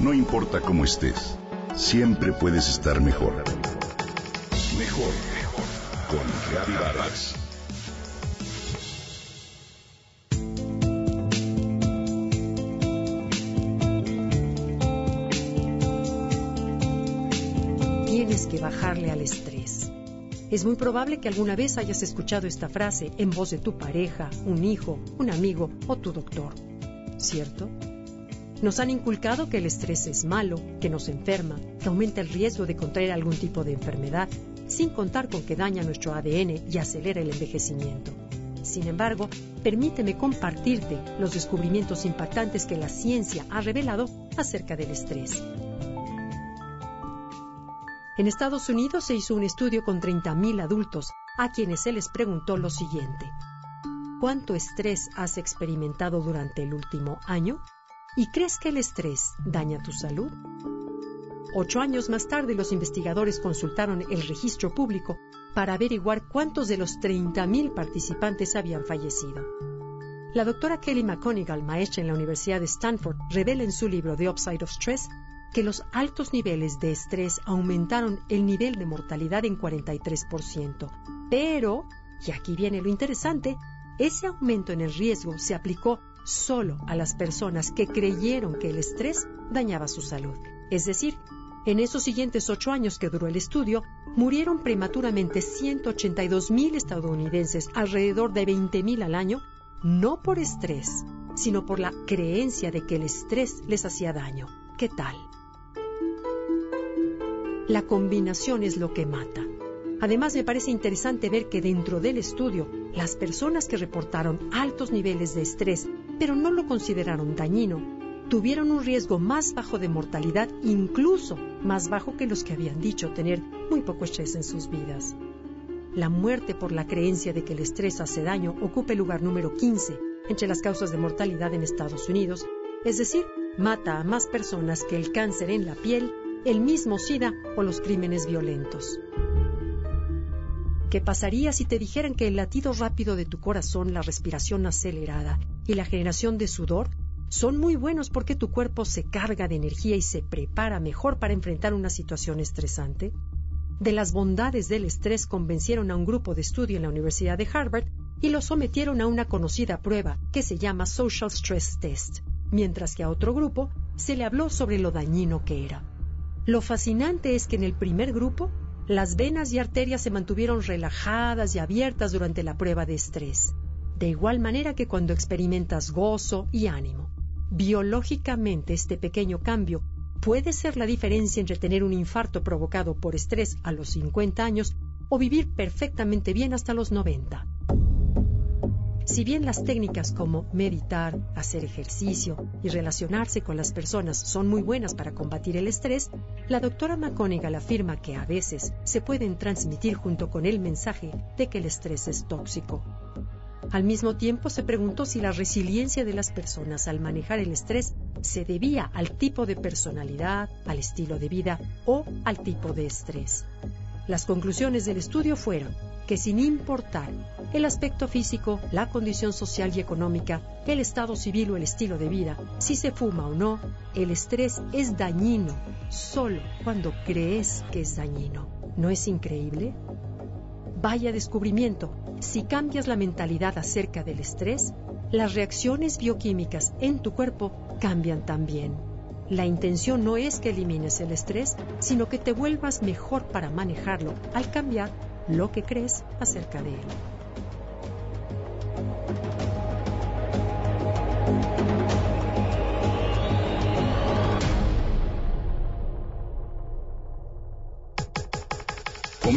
No importa cómo estés, siempre puedes estar mejor. Mejor, mejor. Con Reavivadas. Tienes que bajarle al estrés. Es muy probable que alguna vez hayas escuchado esta frase en voz de tu pareja, un hijo, un amigo o tu doctor. ¿Cierto? Nos han inculcado que el estrés es malo, que nos enferma, que aumenta el riesgo de contraer algún tipo de enfermedad, sin contar con que daña nuestro ADN y acelera el envejecimiento. Sin embargo, permíteme compartirte los descubrimientos impactantes que la ciencia ha revelado acerca del estrés. En Estados Unidos se hizo un estudio con 30.000 adultos a quienes se les preguntó lo siguiente. ¿Cuánto estrés has experimentado durante el último año? ¿Y crees que el estrés daña tu salud? Ocho años más tarde, los investigadores consultaron el registro público para averiguar cuántos de los 30.000 participantes habían fallecido. La doctora Kelly McConigal, maestra en la Universidad de Stanford, revela en su libro The Upside of Stress que los altos niveles de estrés aumentaron el nivel de mortalidad en 43%. Pero, y aquí viene lo interesante, ese aumento en el riesgo se aplicó solo a las personas que creyeron que el estrés dañaba su salud. Es decir, en esos siguientes ocho años que duró el estudio, murieron prematuramente 182 mil estadounidenses, alrededor de 20 mil al año, no por estrés, sino por la creencia de que el estrés les hacía daño. ¿Qué tal? La combinación es lo que mata. Además, me parece interesante ver que dentro del estudio, las personas que reportaron altos niveles de estrés, pero no lo consideraron dañino, tuvieron un riesgo más bajo de mortalidad, incluso más bajo que los que habían dicho tener muy poco estrés en sus vidas. La muerte por la creencia de que el estrés hace daño ocupa el lugar número 15 entre las causas de mortalidad en Estados Unidos, es decir, mata a más personas que el cáncer en la piel, el mismo SIDA o los crímenes violentos. ¿Qué pasaría si te dijeran que el latido rápido de tu corazón, la respiración acelerada y la generación de sudor son muy buenos porque tu cuerpo se carga de energía y se prepara mejor para enfrentar una situación estresante? De las bondades del estrés convencieron a un grupo de estudio en la Universidad de Harvard y lo sometieron a una conocida prueba que se llama Social Stress Test, mientras que a otro grupo se le habló sobre lo dañino que era. Lo fascinante es que en el primer grupo las venas y arterias se mantuvieron relajadas y abiertas durante la prueba de estrés, de igual manera que cuando experimentas gozo y ánimo. Biológicamente este pequeño cambio puede ser la diferencia entre tener un infarto provocado por estrés a los 50 años o vivir perfectamente bien hasta los 90. Si bien las técnicas como meditar, hacer ejercicio y relacionarse con las personas son muy buenas para combatir el estrés, la doctora McConigal afirma que a veces se pueden transmitir junto con el mensaje de que el estrés es tóxico. Al mismo tiempo se preguntó si la resiliencia de las personas al manejar el estrés se debía al tipo de personalidad, al estilo de vida o al tipo de estrés. Las conclusiones del estudio fueron que sin importar el aspecto físico, la condición social y económica, el estado civil o el estilo de vida, si se fuma o no, el estrés es dañino solo cuando crees que es dañino. ¿No es increíble? Vaya descubrimiento. Si cambias la mentalidad acerca del estrés, las reacciones bioquímicas en tu cuerpo cambian también. La intención no es que elimines el estrés, sino que te vuelvas mejor para manejarlo al cambiar lo que crees acerca de él.